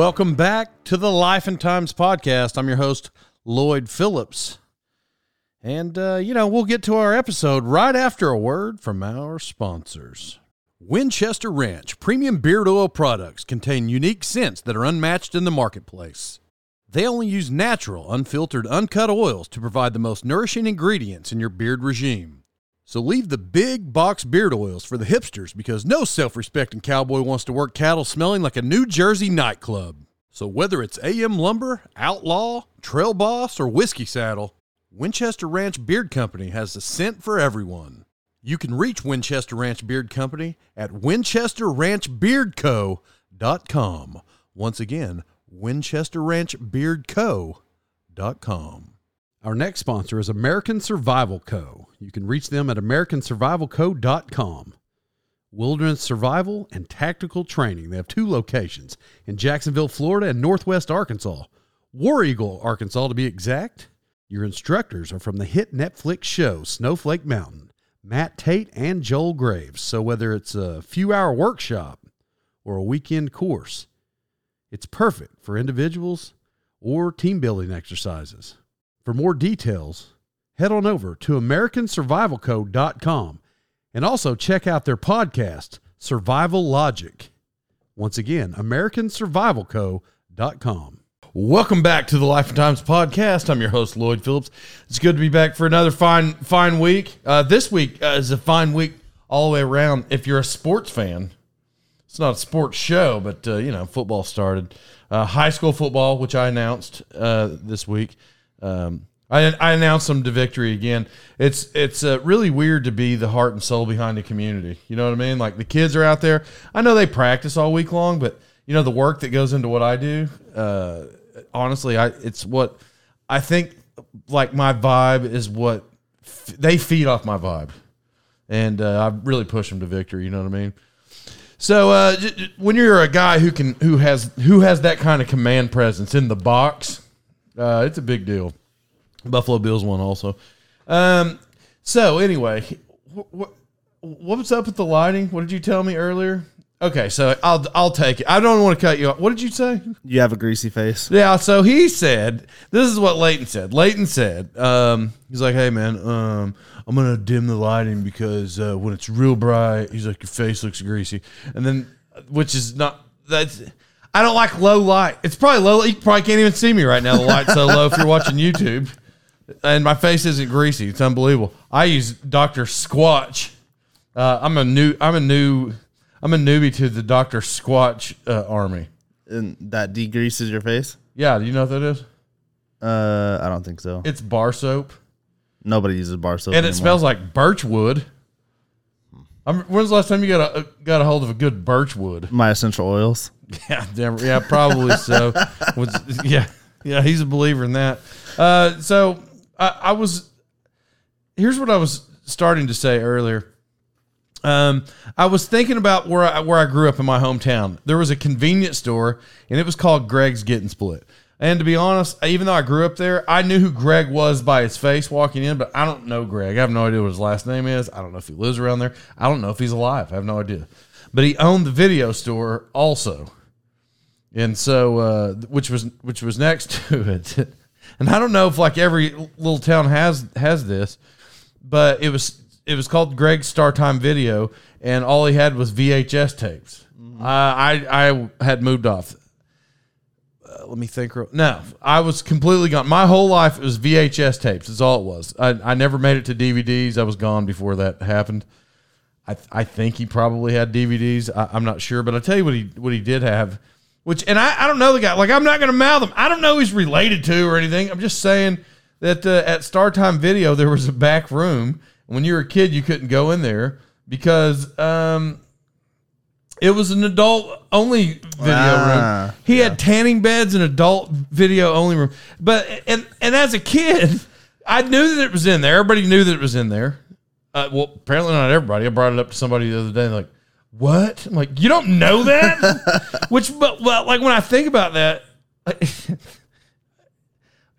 Welcome back to the Life and Times podcast. I'm your host, Lloyd Phillips. And, uh, you know, we'll get to our episode right after a word from our sponsors. Winchester Ranch premium beard oil products contain unique scents that are unmatched in the marketplace. They only use natural, unfiltered, uncut oils to provide the most nourishing ingredients in your beard regime. So leave the big box beard oils for the hipsters because no self respecting cowboy wants to work cattle smelling like a New Jersey nightclub. So whether it's AM Lumber, Outlaw, Trail Boss, or Whiskey Saddle, Winchester Ranch Beard Company has the scent for everyone. You can reach Winchester Ranch Beard Company at winchesterranchbeardco.com. Once again, winchesterranchbeardco.com. Our next sponsor is American Survival Co. You can reach them at americansurvivalco.com. Wilderness survival and tactical training. They have two locations in Jacksonville, Florida, and Northwest Arkansas. War Eagle, Arkansas, to be exact. Your instructors are from the hit Netflix show Snowflake Mountain, Matt Tate and Joel Graves. So whether it's a few hour workshop or a weekend course, it's perfect for individuals or team building exercises. For more details, head on over to AmericanSurvivalCo.com and also check out their podcast, Survival Logic. Once again, AmericanSurvivalCo.com. Welcome back to the Life and Times podcast. I'm your host Lloyd Phillips. It's good to be back for another fine fine week. Uh, this week uh, is a fine week all the way around. If you're a sports fan, it's not a sports show, but uh, you know football started. Uh, high school football, which I announced uh, this week. Um, I, I announced them to victory again. It's it's uh, really weird to be the heart and soul behind the community. You know what I mean? Like the kids are out there. I know they practice all week long, but you know the work that goes into what I do. Uh, honestly, I it's what I think. Like my vibe is what f- they feed off my vibe, and uh, I really push them to victory. You know what I mean? So uh, j- j- when you're a guy who can who has who has that kind of command presence in the box, uh, it's a big deal. Buffalo Bills won also. Um, so anyway, what what's up with the lighting? What did you tell me earlier? Okay, so I'll I'll take it. I don't want to cut you off. What did you say? You have a greasy face. Yeah, so he said, this is what Leighton said. Leighton said, um, he's like, hey, man, um, I'm going to dim the lighting because uh, when it's real bright, he's like, your face looks greasy. And then, which is not, that's, I don't like low light. It's probably low. You probably can't even see me right now. The light's so low if you're watching YouTube. And my face isn't greasy. It's unbelievable. I use Dr. Squatch. Uh, I'm a new, I'm a new, I'm a newbie to the Dr. Squatch uh, army. And that degreases your face? Yeah, do you know what that is? Uh, I don't think so. It's bar soap, Nobody uses bar soap. and it anymore. smells like birch wood. I'm, when's the last time you got a got a hold of a good birch wood? my essential oils. Yeah, damn, yeah, probably so. Yeah, yeah, he's a believer in that. Uh, so I, I was. Here's what I was starting to say earlier. Um, I was thinking about where I where I grew up in my hometown. There was a convenience store, and it was called Greg's Getting Split. And to be honest, even though I grew up there, I knew who Greg was by his face walking in, but I don't know Greg. I have no idea what his last name is. I don't know if he lives around there. I don't know if he's alive. I have no idea. But he owned the video store also and so uh, which was which was next to it and i don't know if like every little town has has this but it was it was called greg's star time video and all he had was vhs tapes uh, i i had moved off uh, let me think. real- No, I was completely gone. My whole life was VHS tapes. That's all it was. I, I never made it to DVDs. I was gone before that happened. I, I think he probably had DVDs. I, I'm not sure, but I tell you what he what he did have, which and I, I don't know the guy. Like I'm not going to mouth him. I don't know he's related to or anything. I'm just saying that uh, at Star Time Video there was a back room. When you were a kid, you couldn't go in there because um, it was an adult only video Ah, room. He had tanning beds and adult video only room. But and and as a kid, I knew that it was in there. Everybody knew that it was in there. Uh, well, apparently not everybody. I brought it up to somebody the other day. Like, what? I'm like, you don't know that? Which, but well, like when I think about that,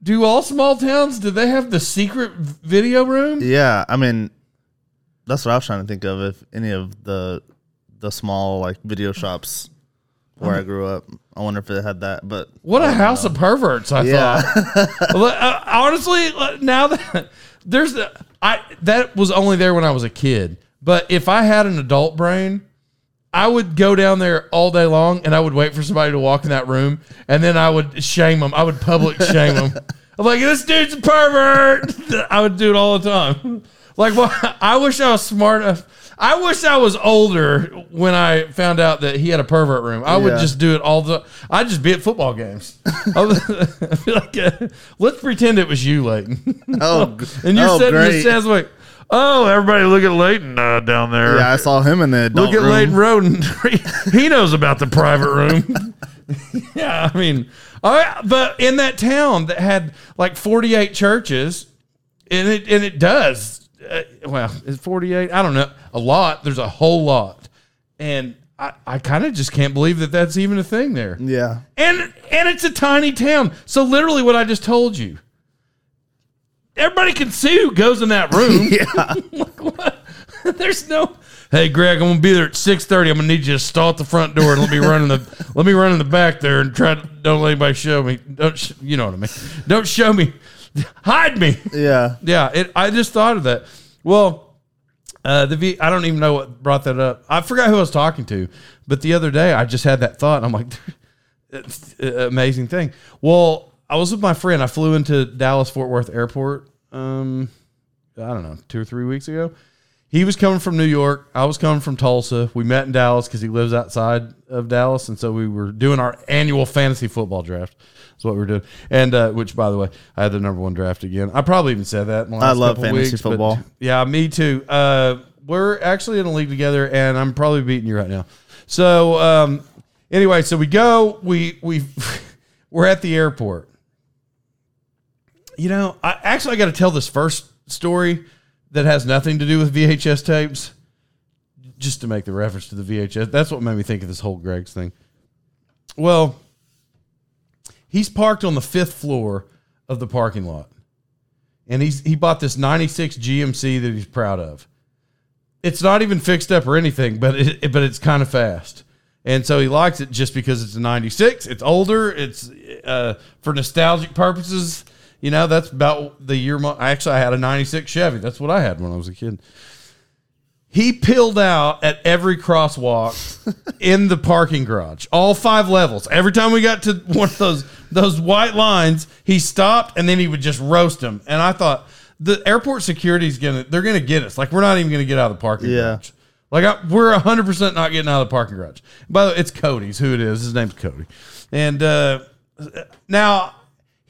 do all small towns do they have the secret video room? Yeah, I mean, that's what I was trying to think of. If any of the the small like video shops where I grew up, I wonder if it had that. But What a house of perverts! I Yeah. thought. Uh, honestly, uh, now that there's the, I that was only there when I was a kid. But if I had an adult brain, I would go down there all day long, and I would wait for somebody to walk in that room, and then I would shame them. I would public shame them. I'm like, this dude's a pervert. I would do it all the time. Like, well, I wish I was smart enough. I wish I was older when I found out that he had a pervert room. I would Yeah. just do it all the. I'd just be at football games. I would I'd be like, uh, let's pretend it was you, Leighton. oh, and you're oh, sitting in the great. stands like, oh, everybody look at Leighton uh, down there. Yeah, I saw him in the adult Look at room. Leighton Roden. he knows about the private room. yeah, I mean, I, but in that town that had like 48 churches, and it and it does. Uh, well, it's 48. I don't know. A lot. There's a whole lot, and I, I kind of just can't believe that that's even a thing there. Yeah, And and it's a tiny town. So literally, what I just told you. Everybody can see who goes in that room. yeah, Like, what? There's no. Hey, Greg, I'm gonna be there at six thirty. I'm gonna need you to stall at the front door and let me run in the let me run in the back there and try to don't let anybody show me. Don't sh- you know what I mean? Don't show me. Hide me. yeah. Yeah, it, I just thought of that. Well, uh, the V. I don't even know what brought that up. I forgot who I was talking to, but the other day I just had that thought. And I'm like, it's an amazing thing. Well, I was with my friend. I flew into Dallas Fort Worth Airport. Um, I don't know, two or three weeks ago. He was coming from New York. I was coming from Tulsa. We met in Dallas because he lives outside of Dallas, and so we were doing our annual fantasy football draft. That's what we're doing. And uh, which, by the way, I had the number one draft again. I probably even said that. In the last love couple fantasy weeks, but- football. yeah, me too. Uh, we're actually in a league together, and I'm probably beating you right now. So um, anyway, so we go. We we we're at the airport. You know, I actually I got to tell this first story that has nothing to do with VHS tapes, just to make the reference to the VHS. That's what made me think of this whole Greg's thing. Well, he's parked on the fifth floor of the parking lot, and he's he bought this '96 GMC that he's proud of. It's not even fixed up or anything, but it, but it's kind of fast. And so he likes it just because it's a 96. It's older. It's uh, for nostalgic purposes. You know, that's about the year. Mo- Actually, I had a 96 Chevy. That's what I had when I was a kid. He peeled out at every crosswalk in the parking garage, all five levels. Every time we got to one of those those white lines, he stopped and then he would just roast them. And I thought the airport security's gonna they're gonna get us. Like we're not even gonna get out of the parking Yeah. garage. Like I, we're hundred percent not getting out of the parking garage. By the way, it's Cody's who it is. His name's Cody, and uh, now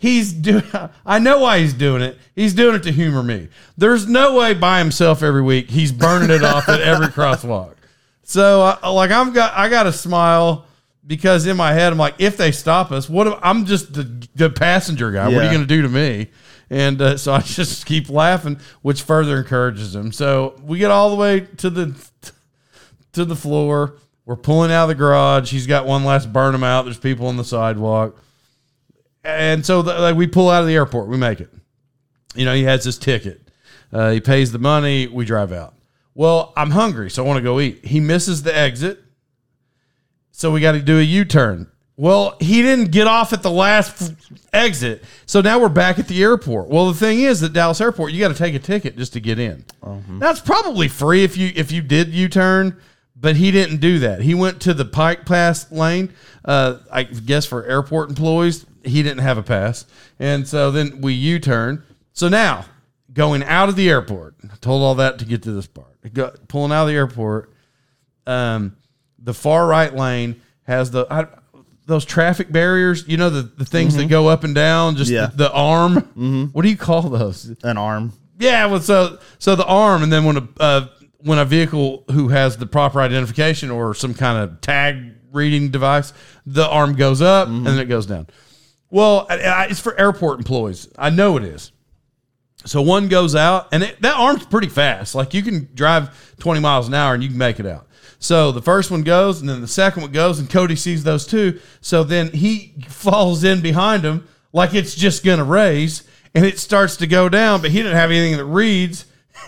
he's doing. I know why he's doing it. He's doing it to humor me. There's no way by himself every week he's burning it off at every crosswalk. So I, like I've got I got to smile because in my head I'm like if they stop us, what am, I'm just the, the passenger guy. What are you going to do to me? And uh, so I just keep laughing, which further encourages him. So we get all the way to the to the floor. We're pulling out of the garage. He's got one last burn him out. There's people on the sidewalk. And so the, like we pull out of the airport. We make it. You know, he has his ticket. Uh, he pays the money. We drive out. Well, I'm hungry, so I want to go eat. He misses the exit. So we got to do a U turn. Well, he didn't get off at the last exit. So now we're back at the airport. Well, the thing is that Dallas Airport, you got to take a ticket just to get in. Now it's probably free if you if you did U turn, but he didn't do that. He went to the Pike Pass lane. Uh, I guess for airport employees, he didn't have a pass, and so then we U turn. So now going out of the airport, I told all that to get to this part. Go, pulling out of the airport, um, the far right lane has the I, those traffic barriers. You know the the things that go up and down, just Yeah. the, the arm. What do you call those? An arm. Yeah, well, so so the arm, and then when a uh, when a vehicle who has the proper identification or some kind of tag reading device, the arm goes up and then it goes down. Well, it's for airport employees. I know it is. So one goes out, and it, that arm's pretty fast. Like you can drive 20 miles an hour and you can make it out. So the first one goes, and then the second one goes, and Cody sees those two. So then he falls in behind him like it's just going to raise, and it starts to go down, but he didn't have anything that reads.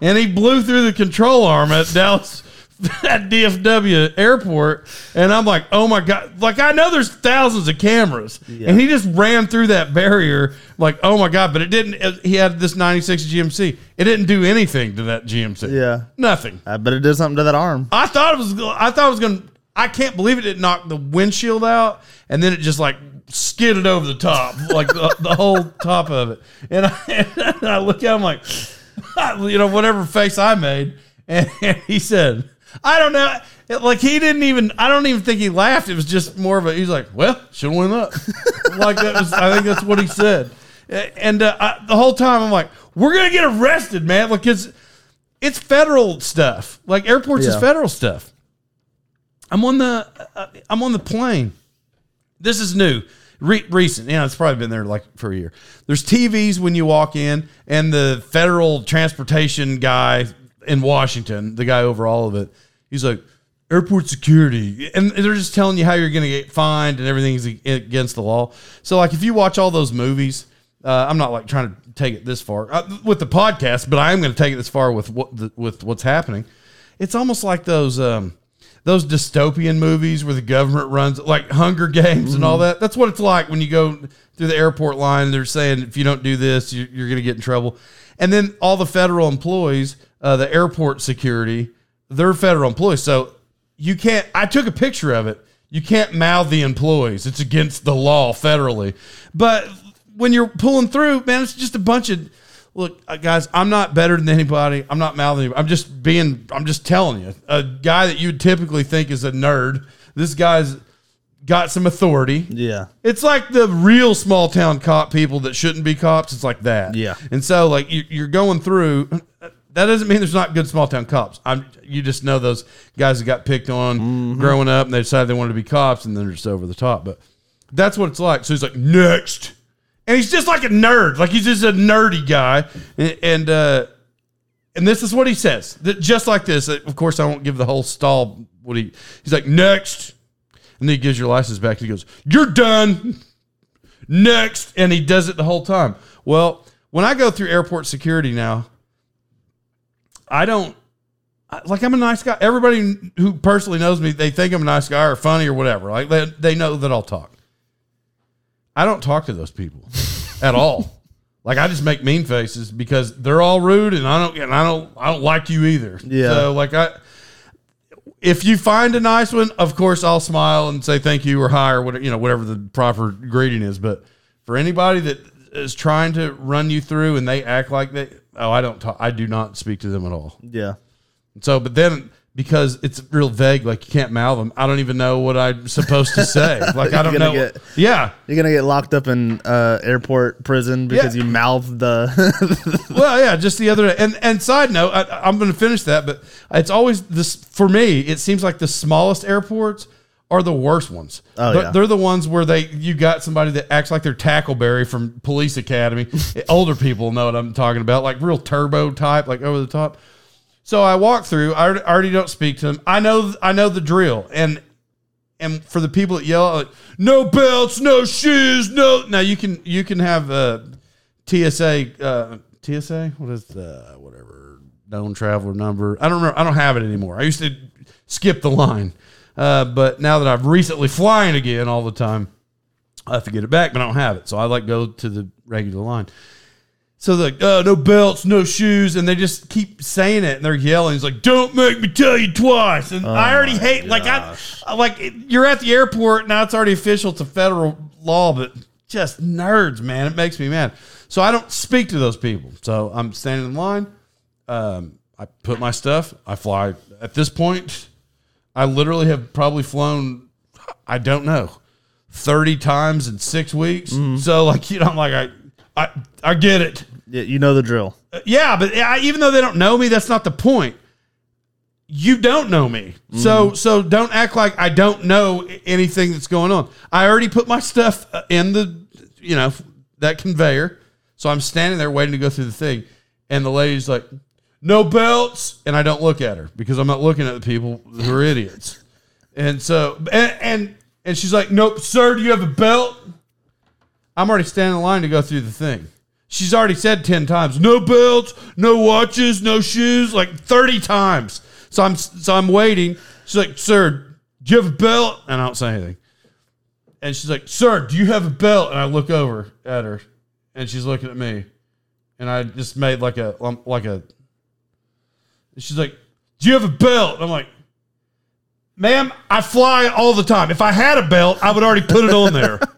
and he blew through the control arm at Dallas at DFW airport, and I'm like, oh my god! Like I know there's thousands of cameras, and he just ran through that barrier, like oh my god! But it didn't. it- he had this '96 GMC. It didn't do anything to that GMC. Yeah. nothing. I bet it did something to that arm. I thought it was. I thought it was going. to I can't believe it didn't knock the windshield out, and then it just like skidded over the top, like the, the whole top of it. And I, and I look at him like, you know, whatever face I made, and, he said, "I don't know." It- like he didn't even. I don't even think he laughed. It was just more of a. He's like, "Well, should have went up." like that was. I think that's what he said. And uh, I, the whole time I'm like, "We're gonna get arrested, man!" Like it's it's federal stuff. Like airports is federal stuff. I'm on the uh, I'm on the plane. This is new, Re- recent. Yeah, it's probably been there like for a year. There's TVs when you walk in, and the federal transportation guy in Washington, the guy over all of it, he's like airport security, and they're just telling you how you're going to get fined and everything's against the law. So like if you watch all those movies, uh, I'm not like trying to take it this far uh, with the podcast, but I am going to take it this far with what the, with what's happening. It's almost like those. Um, those dystopian movies where the government runs like Hunger Games and all that. That's what it's like when you go through the airport line. They're saying if you don't do this, you're, you're going to get in trouble. And then all the federal employees, uh, the airport security, they're federal employees. So you can't. I took a picture of it. You can't mouth the employees. It's against the law federally. But when you're pulling through, man, it's just a bunch of look, uh, guys. I'm not better than anybody. I'm not mouthing. anybody. I'm just being. I'm just telling you. A guy that you'd typically think is a nerd. This guy's got some authority. Yeah. It's like the real small town cop people that shouldn't be cops. It's like that. Yeah. And so like you're going through. That doesn't mean there's not good small town cops. I'm. You just know those guys that got picked on Mm-hmm. growing up, and they decided they wanted to be cops, and then they're just over the top. But that's what it's like. So he's like next, and he's just like a nerd. Like he's just a nerdy guy, and. and uh, and this is what he says, just like this. Of course, I won't give the whole stall. What he he's like next, and then he gives your license back. And he goes, "You're done." Next, and he does it the whole time. Well, when I go through airport security now, I don't like. I'm a nice guy. Everybody who personally knows me, they think I'm a nice guy or funny or whatever. Like they, they know that I'll talk. I don't talk to those people at all. Like I just make mean faces because they're all rude, and I don't, and I don't, I don't like you either. Yeah. So like I, if you find a nice one, of course I'll smile and say thank you or hi or whatever you know whatever the proper greeting is. But for anybody that is trying to run you through and they act like they, oh, I don't talk, I do not speak to them at all. Yeah. So, but then because it's real vague, like you can't mouth them, I don't even know what I'm supposed to say. Like I don't know. get- yeah. You're gonna get locked up in uh, airport prison because Yeah. you mouthed the. Well, yeah, just the other day. And and side note, I, I'm going to finish that, but it's always this for me. It seems like the smallest airports are the worst ones. Oh, they're, yeah. they're the ones where they you got somebody that acts like they're Tackleberry from Police Academy. Older people know what I'm talking about, like real turbo type, like over the top. So I walk through. I already, don't speak to them. I know I know the drill, and and for the people that yell like no belts, no shoes, no. Now you can you can have uh, TSA uh, TSA what is the whatever known traveler number. I don't remember. I don't have it anymore. I used to skip the line, uh, but now that I'm recently flying again all the time, I have to get it back, but I don't have it. So I like go to the regular line. So they're like, oh, no belts, no shoes, and they just keep saying it, and they're yelling. He's like, "Don't make me tell you twice." And I already hate, like, I, gosh. I- like you're at the airport now. It's already official. It's a federal law, but just nerds, man. It makes me mad. So I don't speak to those people. So I'm standing in line. Um, I put my stuff. I fly. At this point, I literally have probably flown. I don't know, thirty times in six weeks. So like you know, I'm like I, I, I get it. Yeah, you know the drill. Uh, Yeah, but I, even though they don't know me, that's not the point. You don't know me, so so don't act like I don't know anything that's going on. I already put my stuff uh, in the you know that conveyor, so I'm standing there waiting to go through the thing, and the lady's like, "No belts," and I don't look at her because I'm not looking at the people who are idiots, and so and and, and she's like, "Nope, sir, do you have a belt?" I'm already standing in line to go through the thing. She's already said 10 times, no belts, no watches, no shoes, like 30 times. So I'm so I'm waiting. She's like, "Sir, do you have a belt?" And I don't say anything. And she's like, "Sir, do you have a belt?" And I look over at her, and she's looking at me. And I just made like a like a She's like, "Do you have a belt?" And I'm like, "Ma'am, I fly all the time. If I had a belt, I would already put it on there."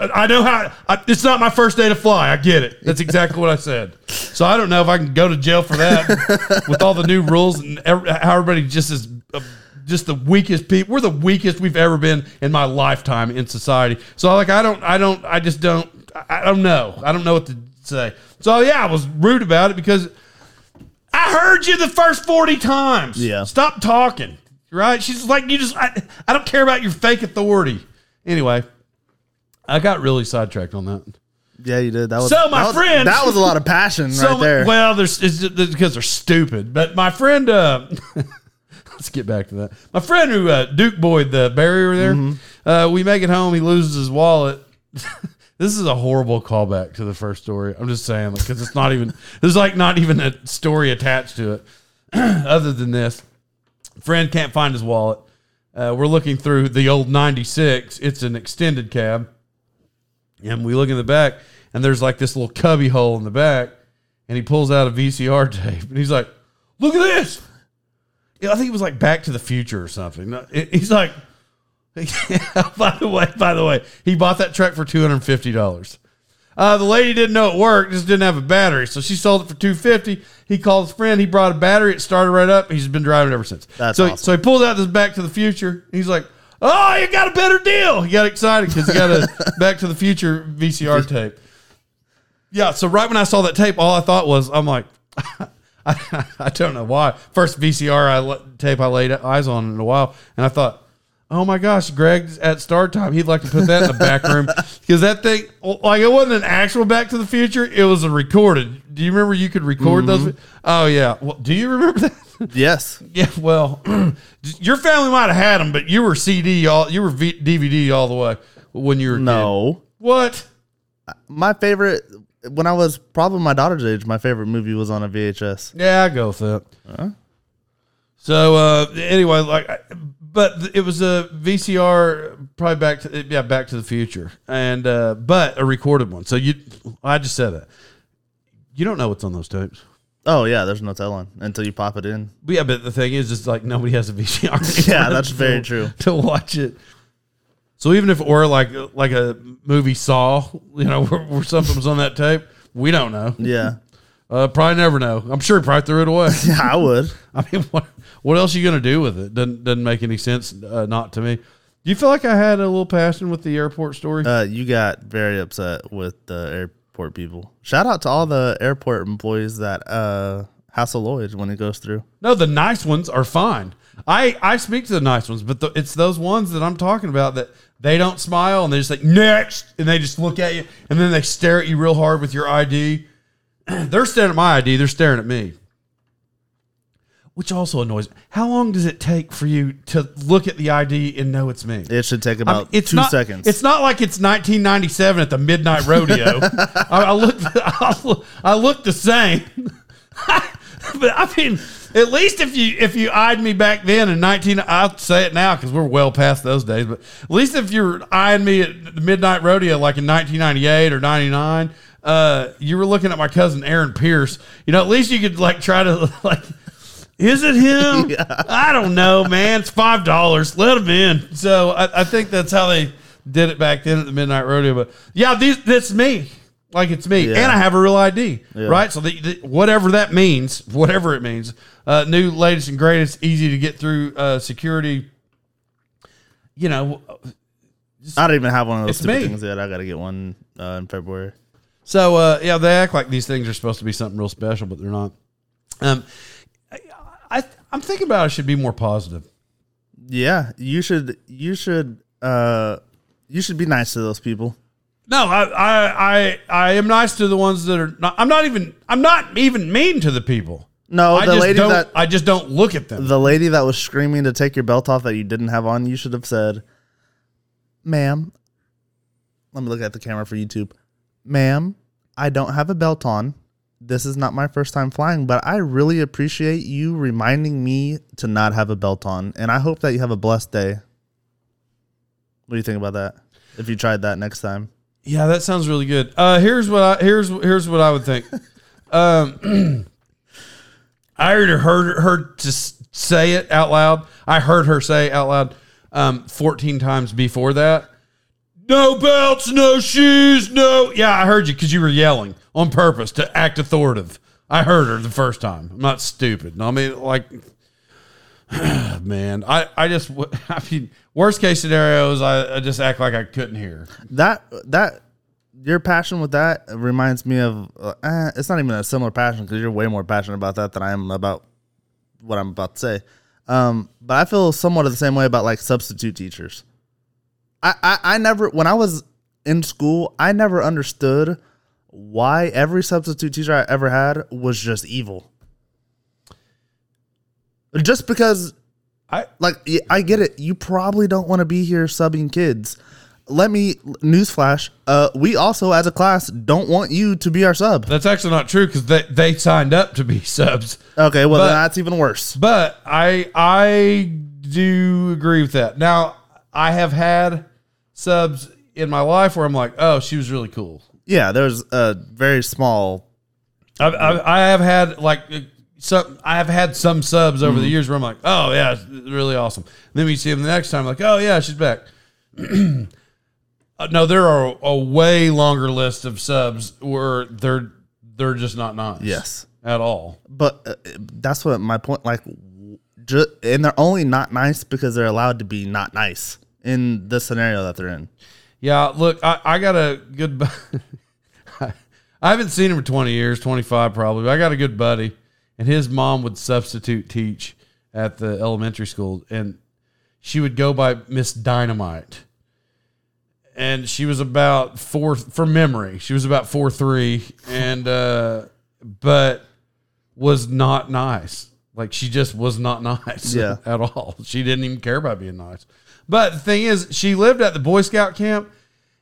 I know how. I, it's not my first day to fly. I get it. That's exactly what I said. So I don't know if I can go to jail for that with all the new rules and ev- how everybody just is uh, just the weakest people. We're the weakest we've ever been in my lifetime in society. So like I don't, I don't, I just don't, I don't know. I don't know what to say. So yeah, I was rude about it because I heard you the first forty times. Yeah. stop talking. Right? She's like, you just, I, I don't care about your fake authority. Anyway. I got really sidetracked on that. Yeah, you did. That was So, my that was- friend- That was a lot of passion So, right there. well, there's it's just because they're stupid. But my friend, uh, let's get back to that. My friend who uh, Duke Boyd the barrier there, Mm-hmm. uh, we make it home. He loses his wallet. this is a horrible callback to the first story. I'm just saying because it's not even there's like not even a story attached to it. Other than this, friend can't find his wallet. Uh, we're looking through the old '96. It's an extended cab. And we look in the back, and there's like this little cubby hole in the back, and he pulls out a VCR tape, and he's like, "Look at this!" I think it was like Back to the Future or something. He's like, by the way, by the way, he bought that truck for two hundred and fifty dollars. Uh, the lady didn't know it worked, just didn't have a battery, so she sold it for two fifty. He called his friend, he brought a battery, it started right up. He's been driving it ever since. That's so, awesome. so he pulled out this Back to the Future. He's like, "Oh, you got a better deal!" He got excited because he got a Back to the Future VCR tape. Yeah, so right when I saw that tape, all I thought was, I'm like, I, I don't know why. First VCR I tape I laid eyes on in a while, and I thought, oh my gosh, Greg's at Star Time. He'd like to put that in the back room because that thing, like, it wasn't an actual Back to the Future. It was a recorded. Do you remember you could record those? Oh yeah. Well, do you remember that? yes. yeah. Well, your family might have had them, but you were CD all. You were v- DVD all the way when you were. No. What? My favorite when I was probably my daughter's age, my favorite movie was on a VHS. Yeah, I go with that. So uh, anyway, like, I- but it was a VCR, probably back to yeah, Back to the Future, and uh, but a recorded one. So you, I just said that. You don't know what's on those tapes. Oh yeah, there's no telling until you pop it in. But yeah, but the thing is, it's like nobody has a VCR. Yeah, that's very true. to watch it. So even if it were like like a movie Saw, you know, where, where something was on that tape, we don't know. Yeah. Uh, probably never know. I'm sure he probably threw it away. Yeah, I would. I mean, what what else are you gonna do with it? Doesn't doesn't make any sense. Uh, not to me. Do you feel like I had a little passion with the airport story? Uh, you got very upset with the airport people. Shout out to all the airport employees that uh, hassle Lloyd when he goes through. no, the nice ones are fine. I I speak to the nice ones, but the, it's those ones that I'm talking about that they don't smile and they just like next, and they just look at you and then they stare at you real hard with your ID. They're staring at my ID. They're staring at me. Which also annoys me. How long does it take for you to look at the ID and know it's me? It should take I about mean, it's two not, seconds. It's not like it's 1997 at the Midnight Rodeo. I, I look, I look, I look the same. but I mean, at least if you if you eyed me back then in 19, I'll say it now because we're well past those days. But at least if you're eyeing me at the Midnight Rodeo like in 1998 or 99, uh, you were looking at my cousin Aaron Pierce. You know, at least you could like try to like. Is it him? I don't know, man. It's five dollars. Let him in. So I, I think that's how they did it back then at the Midnight Rodeo. But yeah, these that's me. Like it's me, Yeah. and I have a real ID, right? So the, the, whatever that means, whatever it means, uh, new, latest, and greatest, easy to get through uh, security. You know, I don't even have one of those stupid me. things yet. I got to get one uh, in February. So uh, yeah, they act like these things are supposed to be something real special, but they're not. Um, I, I I'm thinking about it should be more positive. Yeah, you should. You should. Uh, you should be nice to those people. No, I, I I I am nice to the ones that are not. I'm not even. I'm not even mean to the people. No, I the lady that I just don't look at them. the lady that was screaming to take your belt off that you didn't have on, you should have said, "Ma'am, let me look at the camera for YouTube. Ma'am, I don't have a belt on. This is not my first time flying, but I really appreciate you reminding me to not have a belt on, and I hope that you have a blessed day." What do you think about that? If you tried that next time, Yeah, that sounds really good. Uh, here's what I here's here's what I would think. Um, I heard her heard her to say it out loud. I heard her say it out loud um, 14 times before that. No belts, no shoes, no. Yeah, I heard you because you were yelling on purpose to act authoritative. I heard her the first time. I'm not stupid. No, I mean, like, man, I, I just, I mean, worst case scenarios, I, I just act like I couldn't hear. that that your passion with that reminds me of uh, eh, it's not even a similar passion because you're way more passionate about that than I am about what I'm about to say. Um, but I feel somewhat of the same way about like substitute teachers. I, I I never when I was in school I never understood why every substitute teacher I ever had was just evil. Just because I, like I get it. You probably don't want to be here subbing kids. Let me newsflash. Uh, we also as a class don't want you to be our sub. That's actually not true because they, they signed up to be subs. Okay, well But- then that's even worse. But I I do agree with that. Now I have had subs in my life where I'm like, oh, she was really cool. Yeah, there's a very small. I've, I've, I have had like uh, some. I have had some subs over the years where I'm like, oh yeah, it's really awesome. then we see them the next time, like, oh yeah, she's back. Uh, no, there are a way longer list of subs where they're they're just not nice. Yes, at all. but uh, that's what my point. Like, ju- and they're only not nice because they're allowed to be not nice in the scenario that they're in. Yeah, look, I, I got a good. I haven't seen him for twenty years, twenty five probably. But I got a good buddy, and his mom would substitute teach at the elementary school, and she would go by Miss Dynamite, and she was about four from memory. She was about four three, and uh, but was not nice. Like she just was not nice Yeah. at all. She didn't even care about being nice. But the thing is, she lived at the Boy Scout camp,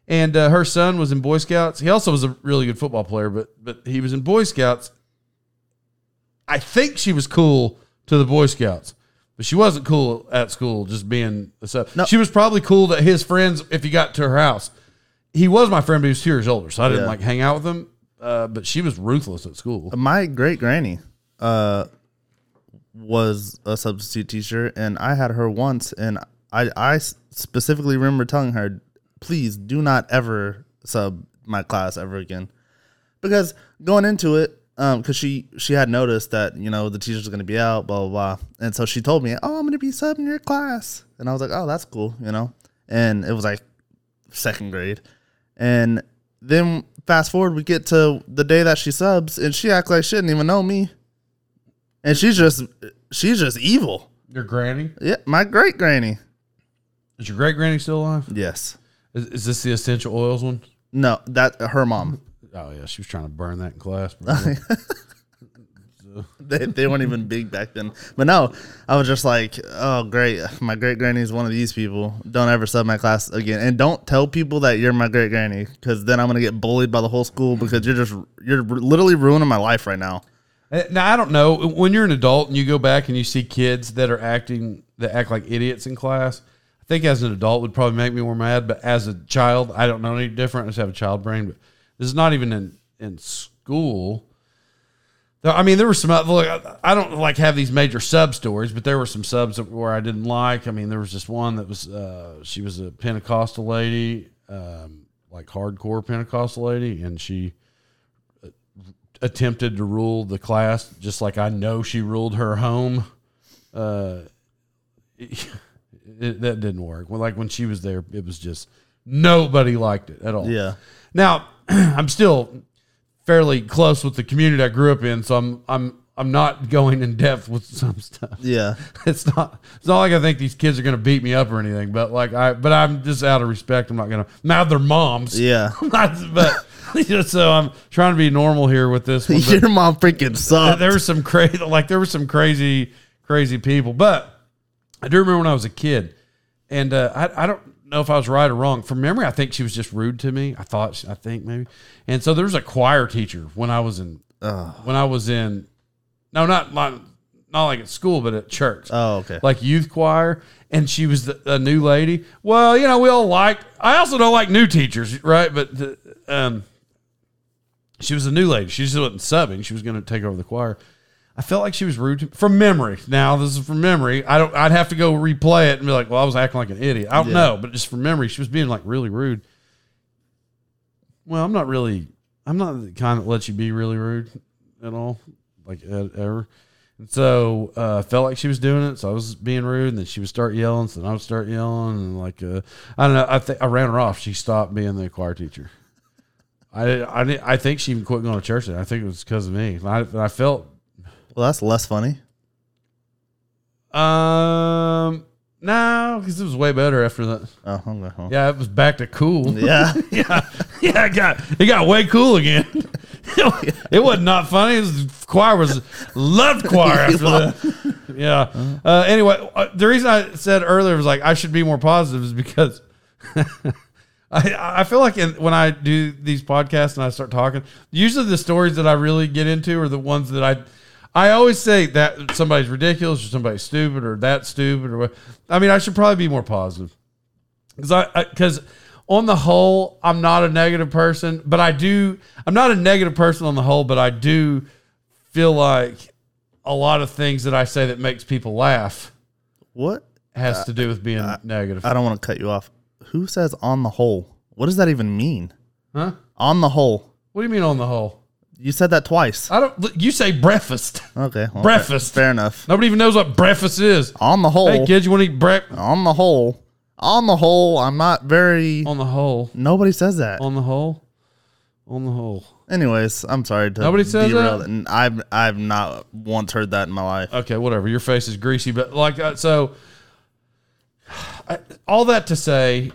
and uh, her son was in Boy Scouts. He also was a really good football player, but but he was in Boy Scouts. I think she was cool to the Boy Scouts, but she wasn't cool at school. Just being a sub. No. She was probably cool to his friends if he got to her house. He was my friend, but he was two years older, so I didn't Yeah. like hang out with him. Uh, but she was ruthless at school. My great granny uh, was a substitute teacher, and I had her once, and I, I specifically remember telling her, please do not ever sub my class ever again. Because going into it, um, because she she had noticed that you know the teacher's going to be out, blah blah blah, and so she told me, "Oh, I'm going to be subbing your class," and I was like, "Oh, that's cool," you know. And it was like second grade, and then fast forward, we get to the day that she subs, and she act like she didn't even know me, and she's just she's just evil. Your granny Yeah, my great granny. Is your great granny still alive? Yes. Is, is this the essential oils one? No, that her mom. Oh yeah, she was trying to burn that in class. They, they weren't even big back then. But no, I was just like, oh great, my great granny is one of these people. Don't ever sub my class again, and don't tell people that you're my great granny, because then I'm gonna get bullied by the whole school because you're just you're literally ruining my life right now. Uh, Now I don't know when you're an adult and you go back and you see kids that are acting that act like idiots in class. I think as an adult would probably make me more mad, but as a child, I don't know any different. I just have a child brain. But this is not even an in school. I mean, there were some. Look, I- don't like have these major sub stories, but there were some subs where I didn't like. I mean, there was just one that was uh, she was a Pentecostal lady, um, like hardcore Pentecostal lady, and she uh, attempted to rule the class just like I know she ruled her home. Uh, it, that didn't work. Well, like when she was there, it was just nobody liked it at all. Yeah. Now, I'm still fairly close with the community I grew up in, so I'm I'm I'm not going in depth with some stuff. Yeah. It's not it's not like I think these kids are going to beat me up or anything, but like I but I'm just out of respect. I'm not going to now they're moms. Yeah. but so I'm trying to be normal here with this one. Your mom freaking sucked. there were some crazy like there were some crazy crazy people but i do remember when i was a kid and uh, I, I don't know if i was right or wrong from memory i think she was just rude to me i thought she- i think maybe and so there was a choir teacher when i was in when i was in no not not, not like at school but at church Oh, okay. like youth choir and she was the, a new lady well you know we all like i also don't like new teachers right but the, um she was a new lady. She just wasn't subbing. She was going to take over the choir. I felt like she was rude to, from memory. Now this is from memory. I don't. I'd have to go replay it and be like, "Well, I was acting like an idiot." I don't Yeah. know, but just from memory, she was being like really rude. Well, I'm not really. I'm not the kind that lets you be really rude at all, like ever. And so uh, I felt like she was doing it, so I was being rude, and then she would start yelling, so then I would start yelling, and like uh, I don't know. I think I ran her off. She stopped being the choir teacher. I I I think she even quit going to church. Then I think it was because of me. I, I felt Well, that's less funny. um no because it was way better after that. Oh, okay. well. Yeah, it was back to cool. Yeah. yeah, yeah. It got it got way cool again. it was not funny. It was, choir was loved choir after that. Yeah. Uh, anyway, uh, the reason I said earlier was like I should be more positive is because I I feel like in, when I do these podcasts and I start talking, usually the stories that I really get into are the ones that I. I always say that somebody's ridiculous or somebody's stupid or that stupid or what. I mean, I should probably be more positive because I because on the whole, I'm not a negative person, but I do. I'm not a negative person on the whole, but I do feel like a lot of things that I say that makes people laugh What? has to do with being negative. I don't want to cut you off. Who says on the whole? What does that even mean? huh? On the whole. What do you mean on the whole? You said that twice. I don't. You say breakfast. Okay. well, Breakfast. Fair, fair enough. Nobody even knows what breakfast is. On the whole. Hey kids, you want to eat breakfast? On the whole. On the whole, I'm not very. On the whole. Nobody says that. On the whole. On the whole. Anyways, I'm sorry to Nobody says derail that? it, and I've I've not once heard that in my life. Okay, whatever. Your face is greasy, but like uh, so. I, all that to say,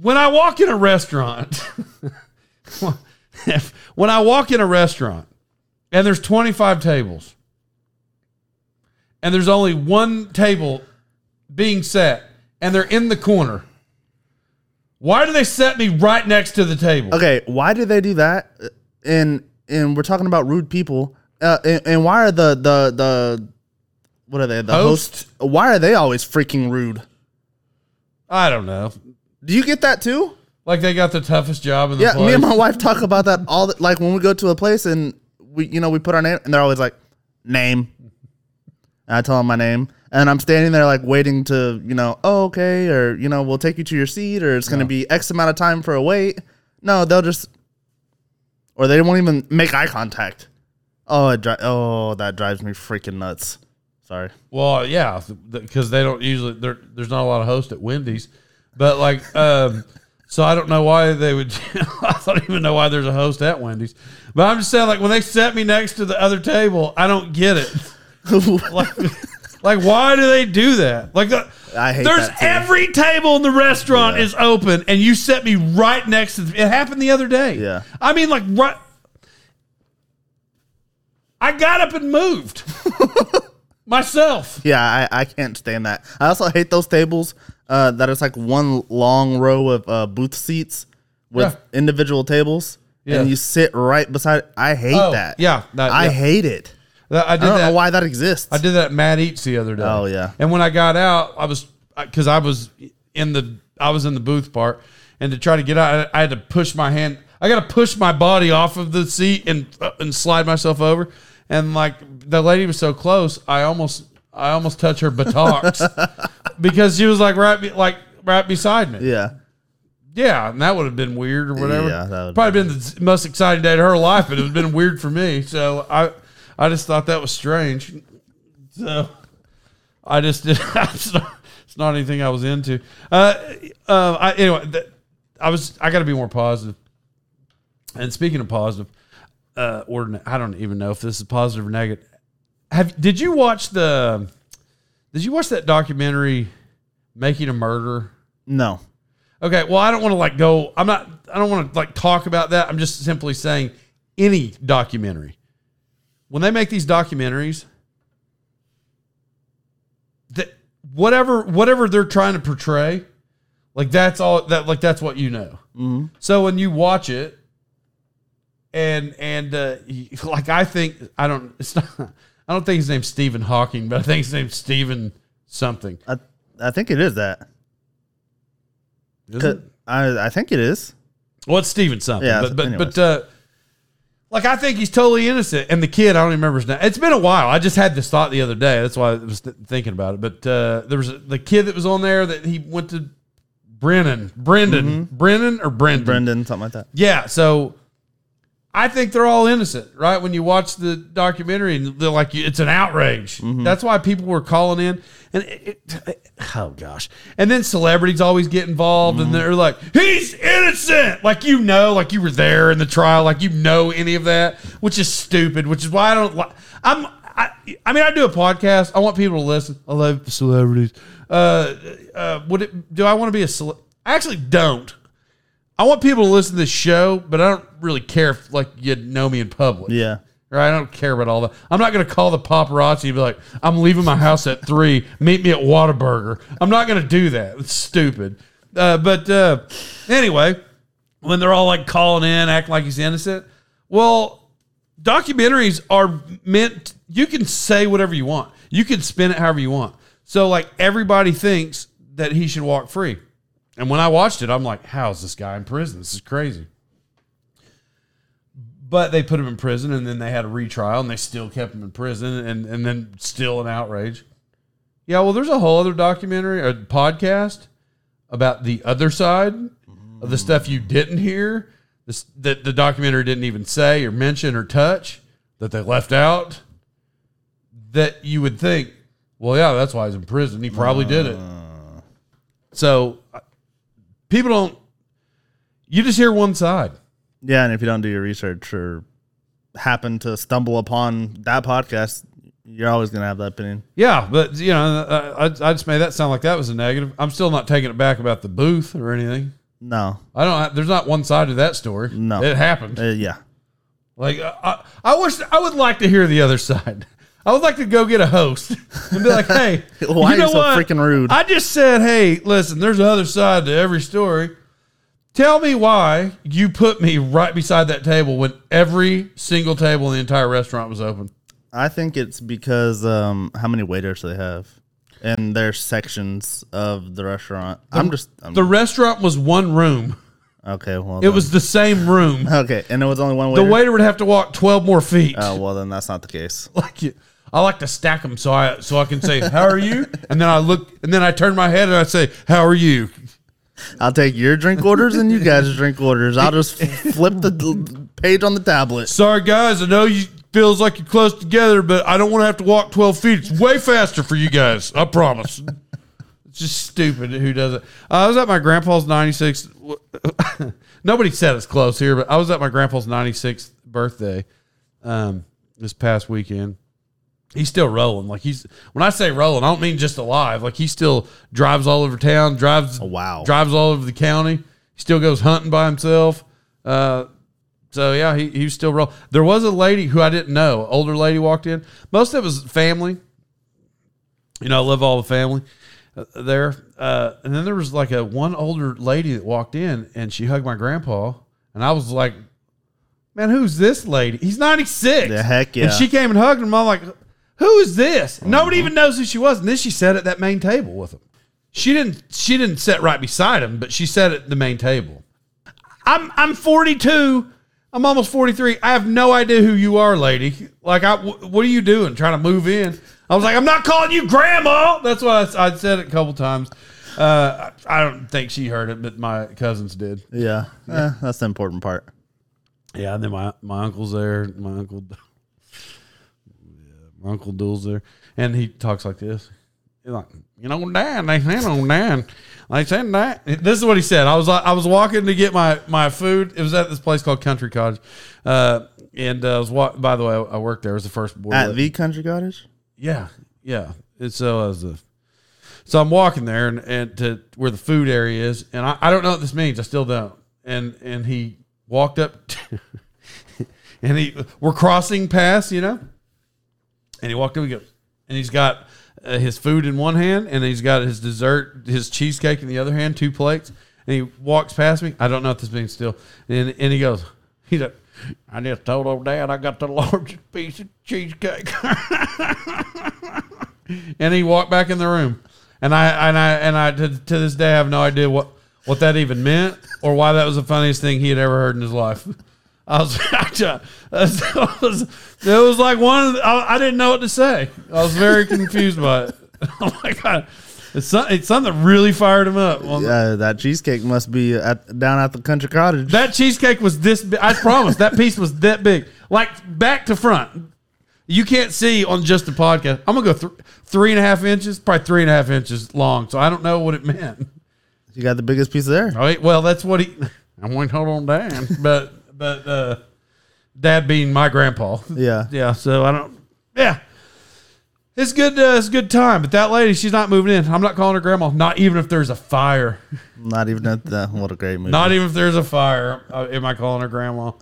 when I walk in a restaurant, if, when I walk in a restaurant and there's 25 tables and there's only one table being set and they're in the corner, why do they set me right next to the table? Okay, why do they do that? And and we're talking about rude people. Uh, and, and why are the the the what are they? The Host? host. Why are they always freaking rude? I don't know. Do you get that too? Like they got the toughest job in the world. Yeah, place. me and my wife talk about that all the, like when we go to a place and we you know we put our name and they're always like name. And I tell them my name and I'm standing there like waiting to you know oh okay or you know we'll take you to your seat or it's gonna be X amount of time for a wait. No, they'll just or they won't even make eye contact. Oh, it dri- oh that drives me freaking nuts. Sorry. Well, yeah, because they don't usually there. There's not a lot of hosts at Wendy's, but like, um, so I don't know why they would. I don't even know why there's a host at Wendy's. But I'm just saying, like, when they set me next to the other table, I don't get it. like, like, why do they do that? Like, the, I hate there's every table in the restaurant Yeah. is open, and you set me right next to. The, it happened the other day. Yeah. I mean, like, right. I got up and moved myself. Yeah, I, I can't stand that. I also hate those tables uh, that it's like one long row of uh, booth seats with Yeah. individual tables, Yeah. and you sit right beside. I hate Oh, that. yeah, that- I yeah. hate it. That- I I did don't that. know why that exists. I did that at Matt Eats the other day. Oh, yeah. And when I got out, I was because I was in the I was in the booth part, and to try to get out, I, I had to push my hand. I got to push my body off of the seat and uh, and slide myself over. And like the lady was so close, I almost I almost touched her buttocks because she was like right be, like right beside me. Yeah. Yeah, and that would have been weird or whatever. Yeah, that would probably been the most exciting day of her life, but it would have been weird for me. So I, I just thought that was strange. So I just did. It's not, it's not anything I was into. Uh, uh, I, anyway, th- I was. I got to be more positive. And speaking of positive, uh, or I don't even know if this is positive or negative. Have did you watch the? Did you watch that documentary, Making a Murder? No. Okay, well, I don't want to like go. I'm not. I don't want to like talk about that. I'm just simply saying any documentary. When they make these documentaries, that whatever whatever they're trying to portray, like that's all that like that's what you know. So when you watch it, and and uh, like I think I don't. It's not. I don't think his name's Stephen Hawking, but I think his name's Stephen something. I I think it is that. Is it? I I think it is. Well, it's Steven something. Yeah, but but anyways. but uh, like I think he's totally innocent. And the kid, I don't even remember his name. It's been a while. I just had this thought the other day. That's why I was th- thinking about it. But uh, there was a, the kid that was on there that he went to Brennan, Brendan, Brennan or Brendan. Brendan, something like that. Yeah. So I think they're all innocent, right? When you watch the documentary and they're like, it's an outrage. That's why people were calling in. And it, it, oh gosh. And then celebrities always get involved and they're like, he's innocent. Like, you know, like you were there in the trial, like you know any of that, which is stupid, which is why I don't like, I'm, I, I mean, I do a podcast. I want people to listen. I love celebrities. Uh, uh, would it, do I want to be a cele- I actually don't. I want people to listen to this show, but I don't really care if like you know me in public. Yeah. Right? I don't care about all that. I'm not going to call the paparazzi and be like, I'm leaving my house at three. Meet me at Whataburger. I'm not going to do that. It's stupid. Uh, but uh, anyway, when they're all like calling in, acting like he's innocent, well, documentaries are meant, you can say whatever you want, you can spin it however you want. So, like, everybody thinks that he should walk free. And when I watched it, I'm like, how's this guy in prison? This is crazy. But they put him in prison and then they had a retrial and they still kept him in prison and, and then still an outrage. Yeah, well, there's a whole other documentary or podcast about the other side of the stuff you didn't hear, this, that the documentary didn't even say or mention or touch, that they left out, that you would think, well, yeah, that's why he's in prison. He probably did it. So uh, people don't, you just hear one side. Yeah, and if you don't do your research or happen to stumble upon that podcast, you're always gonna have that opinion. Yeah, but you know, I, I just made that sound like that was a negative. I'm still not taking it back about the booth or anything. No. I don't. There's not one side to that story. No. it happened. Uh, yeah. Like uh, I, I wish I would like to hear the other side. I would like to go get a host and be like, "Hey, Why are you so freaking rude?" I just said, "Hey, listen, there's another side to every story. Tell me why you put me right beside that table when every single table in the entire restaurant was open." I think it's because um, how many waiters they have and their sections of the restaurant. I'm just I'm, The restaurant was one room. okay. Well, It was the same room. okay, and it was only one waiter. The waiter. waiter would have to walk 12 more feet. oh well, then that's not the case. like you, I like to stack them so I so I can say how are you, and then I look and then I turn my head and I say how are you. I'll take your drink orders and you guys' drink orders. I'll just flip the page on the tablet. Sorry guys, I know you feels like you're close together, but I don't want to have to walk 12 feet. It's way faster for you guys. I promise. It's just stupid who does it. Uh, I was at my grandpa's 96. Nobody said it's close here, but I was at my grandpa's 96th birthday um, this past weekend. He's still rolling. Like he's when I say rolling, I don't mean just alive. Like he still drives all over town, drives Oh, wow. drives all over the county. He still goes hunting by himself. Uh, so yeah, he he was still rolling. There was a lady who I didn't know, older lady walked in. Most of it was family. You know, I love all the family uh, there. Uh, and then there was like a one older lady that walked in and she hugged my grandpa, and I was like, "Man, who's this lady? He's ninety six. The heck yeah. And she came and hugged him. I'm like, "Who is this?" Nobody even knows who she was. And then she sat at that main table with him. She didn't. She didn't sit right beside him, but she sat at the main table. I'm I'm 42. I'm almost 43. I have no idea who you are, lady. Like, I, what are you doing? Trying to move in? I was like, I'm not calling you grandma. That's why I, I said it a couple times. Uh, I, I don't think she heard it, but my cousins did. Yeah, eh, that's the important part. Yeah, and then my my uncle's there. My uncle, yeah, uncle Duel's there, and he talks like this. He's like, you know, Dad, they said on Dad, they said that. This is what he said. I was I was walking to get my my food. It was at this place called Country Cottage, uh, and uh, I was wa- by the way, I worked there. It was the first board. At the country cottage. Yeah, yeah. It's so as the so I'm walking there and, and to where the food area is, and I, I don't know what this means. I still don't. And and he walked up, to, and he we're crossing paths, you know. And he walked up and goes, and he's got uh, his food in one hand, and he's got his dessert, his cheesecake in the other hand, two plates. And he walks past me. I don't know if this means still. And and he goes, he's like, I just told old dad I got the largest piece of cheesecake. and he walked back in the room. And I and I and I to, to this day have no idea what what that even meant or why that was the funniest thing he had ever heard in his life. I was, it was, it was like one. Of the, I, I didn't know what to say. I was very confused by it. Oh my god, it's, some- it's something that really fired him up. Yeah, that cheesecake must be at down at the country cottage. That cheesecake was this big. I promise that piece was that big, like back to front. You can't see on just the podcast. I'm gonna go th- three and a half inches, probably three and a half inches long. So I don't know what it meant. you got the biggest piece there. Oh, wait, well, that's what he. I won't hold on, Dan, but but uh, Dad being my grandpa. Yeah. yeah. So I don't. Yeah, it's good. Uh, it's a good time. But that lady, she's not moving in. I'm not calling her grandma. Not even if there's a fire. Not even at the. What a great movie. Not even if there's a fire. Uh, am I calling her grandma?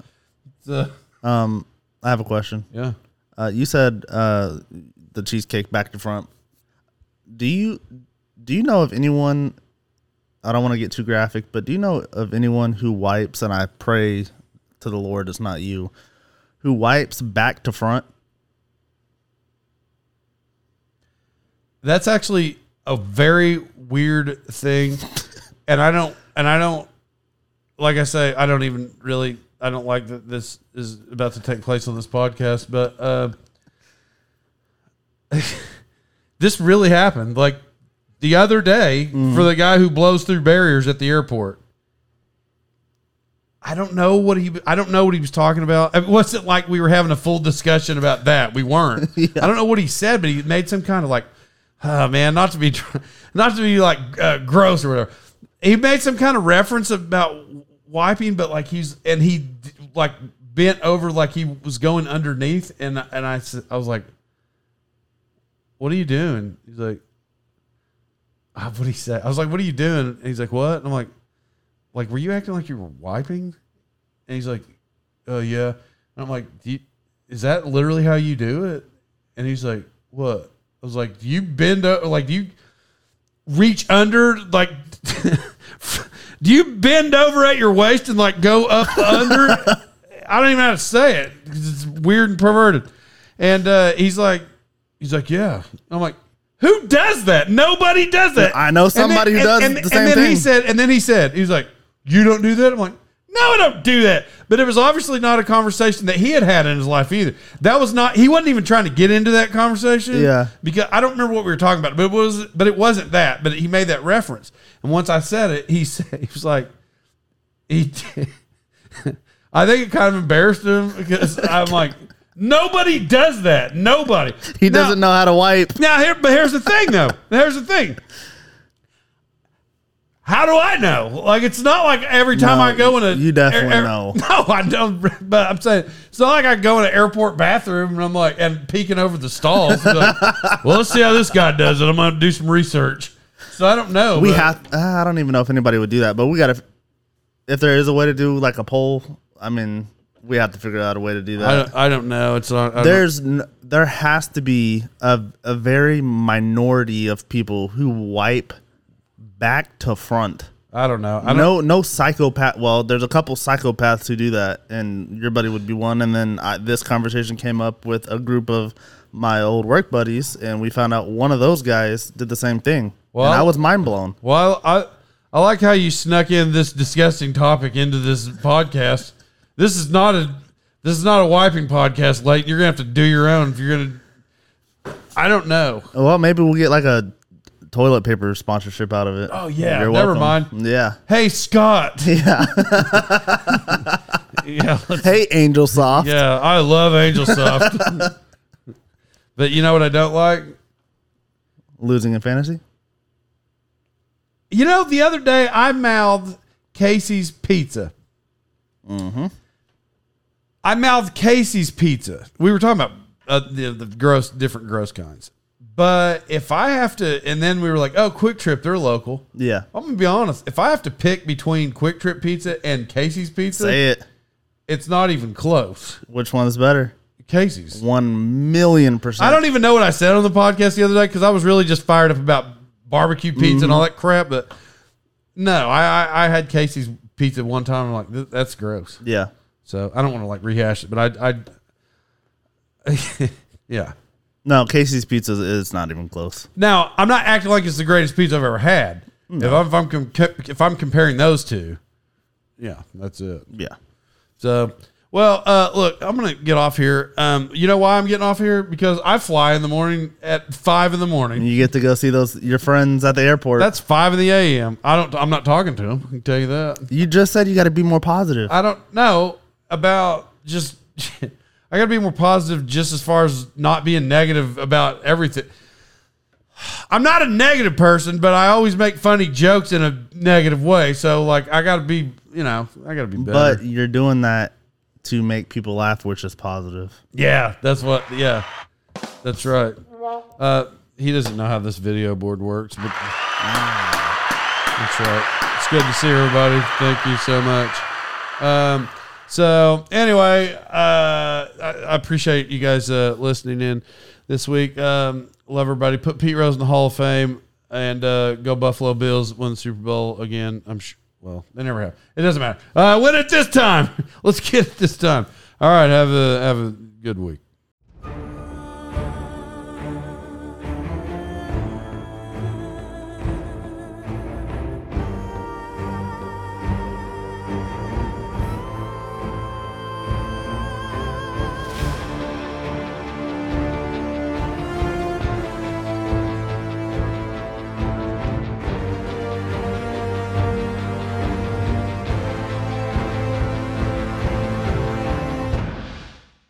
So, um, I have a question. yeah. Uh, you said uh, the cheesecake back to front. Do you do you know of anyone? I don't want to get too graphic, but do you know of anyone who wipes? And I pray to the Lord it's not you, who wipes back to front. That's actually a very weird thing, and I don't, and I don't, like I say, I don't even really, I don't like that this is about to take place on this podcast, but uh, this really happened. Like the other day, for the guy who blows through barriers at the airport. I don't know what he. I don't know what he was talking about. It wasn't like we were having a full discussion about that. We weren't. I don't know what he said, but he made some kind of like, oh man, not to be, not to be like uh, gross or whatever. He made some kind of reference about wiping, but like he's and he like bent over like he was going underneath, and and I I was like, what are you doing? He's like, ah, what did he say? I was like, what are you doing? And he's like, what? And I'm like like, were you acting like you were wiping? And he's like, oh, yeah. And I'm like, do you, is that literally how you do it? And he's like, what? I was like, do you bend up? Like, do you reach under? Like, do you bend over at your waist and like go up under? I don't even know how to say it 'cause it's weird and perverted. And uh, he's like, he's like, yeah. I'm like, who does that? Nobody does that. I know And then- somebody who and- does and- the and same then he said, and then he said, he was like, you don't do that. I'm like, no, I don't do that. But it was obviously not a conversation that he had had in his life either. That was not. He wasn't even trying to get into that conversation. Yeah. Because I don't remember what we were talking about, but it was, but it wasn't that. But he made that reference, and once I said it, he said, he was like, he. I think it kind of embarrassed him because I'm like, nobody does that. Nobody. He Now- doesn't know how to wipe. now here, but here's the thing, though. Here's the thing. How do I know? Like, it's not like every time No, I go in a. you definitely know. No, I don't. But I'm saying it's not like I go in an airport bathroom and I'm like and peeking over the stalls. and be like, well, let's see how this guy does it. I'm going to do some research. So I don't know. We but- have. Uh, I don't even know if anybody would do that, but we got to. If there is a way to do like a poll, I mean, we have to figure out a way to do I that. don't, I don't know. It's not. I don't- There's n- there has to be a a very minority of people who wipe back to front. I don't know. I don't, No, no psychopath. Well, there's a couple psychopaths who do that, and your buddy would be one. And then I, this conversation came up with a group of my old work buddies, and we found out one of those guys did the same thing. Well- and I was mind blown. Well, I I like how you snuck in this disgusting topic into this podcast. This is not a this is not a wiping podcast, Leighton. You're gonna have to do your own if you're gonna. I don't know. Well, maybe we'll get like a toilet paper sponsorship out of it. Oh, yeah, never mind. Yeah. Hey Scott. Yeah. Yeah, hey, Angel Soft. yeah. I love Angel Soft. but you know what I don't like? Losing in fantasy. You know, the other day I mouthed Casey's Pizza. Mm-hmm. I mouthed Casey's Pizza. We were talking about uh, the, the gross, different gross kinds. But if I have to, and then we were like, oh, QuikTrip, they're local. Yeah. I'm gonna be honest. If I have to pick between QuikTrip Pizza and Casey's Pizza, Say it. it's not even close. Which one is better? Casey's. One million percent. I don't even know what I said on the podcast the other day because I was really just fired up about barbecue pizza and all mm-hmm. that crap. But no, I, I I had Casey's pizza one time. I'm like, that's gross. Yeah. So I don't want to like rehash it, but I I yeah. No, Casey's Pizza is not even close. Now I'm not acting like it's the greatest pizza I've ever had. If I'm if I'm, com- if I'm comparing those two, yeah, that's it. Yeah. So, well, uh, look, I'm gonna get off here. Um, you know why I'm getting off here? Because I fly in the morning at five in the morning. You get to go see those your friends at the airport. That's five in the a.m. I don't. I'm not talking to them. I can tell you that. you just said you got to be more positive. I don't know about just. I got to be more positive, just as far as not being negative about everything. I'm not a negative person, but I always make funny jokes in a negative way. So, like, I got to be, you know, I got to be better. but you're doing that to make people laugh, which is positive. Yeah, that's what. Yeah, that's right. Uh, he doesn't know how this video board works, but that's right. It's good to see everybody. Thank you so much. Um, so anyway, uh, I, I appreciate you guys uh, listening in this week. Um, love everybody. Put Pete Rose in the Hall of Fame and uh, go Buffalo Bills. Win the Super Bowl again. I'm sure. Well, they never have. It doesn't matter. Uh, win it this time. Let's get it this time. All right. Have a have a good week.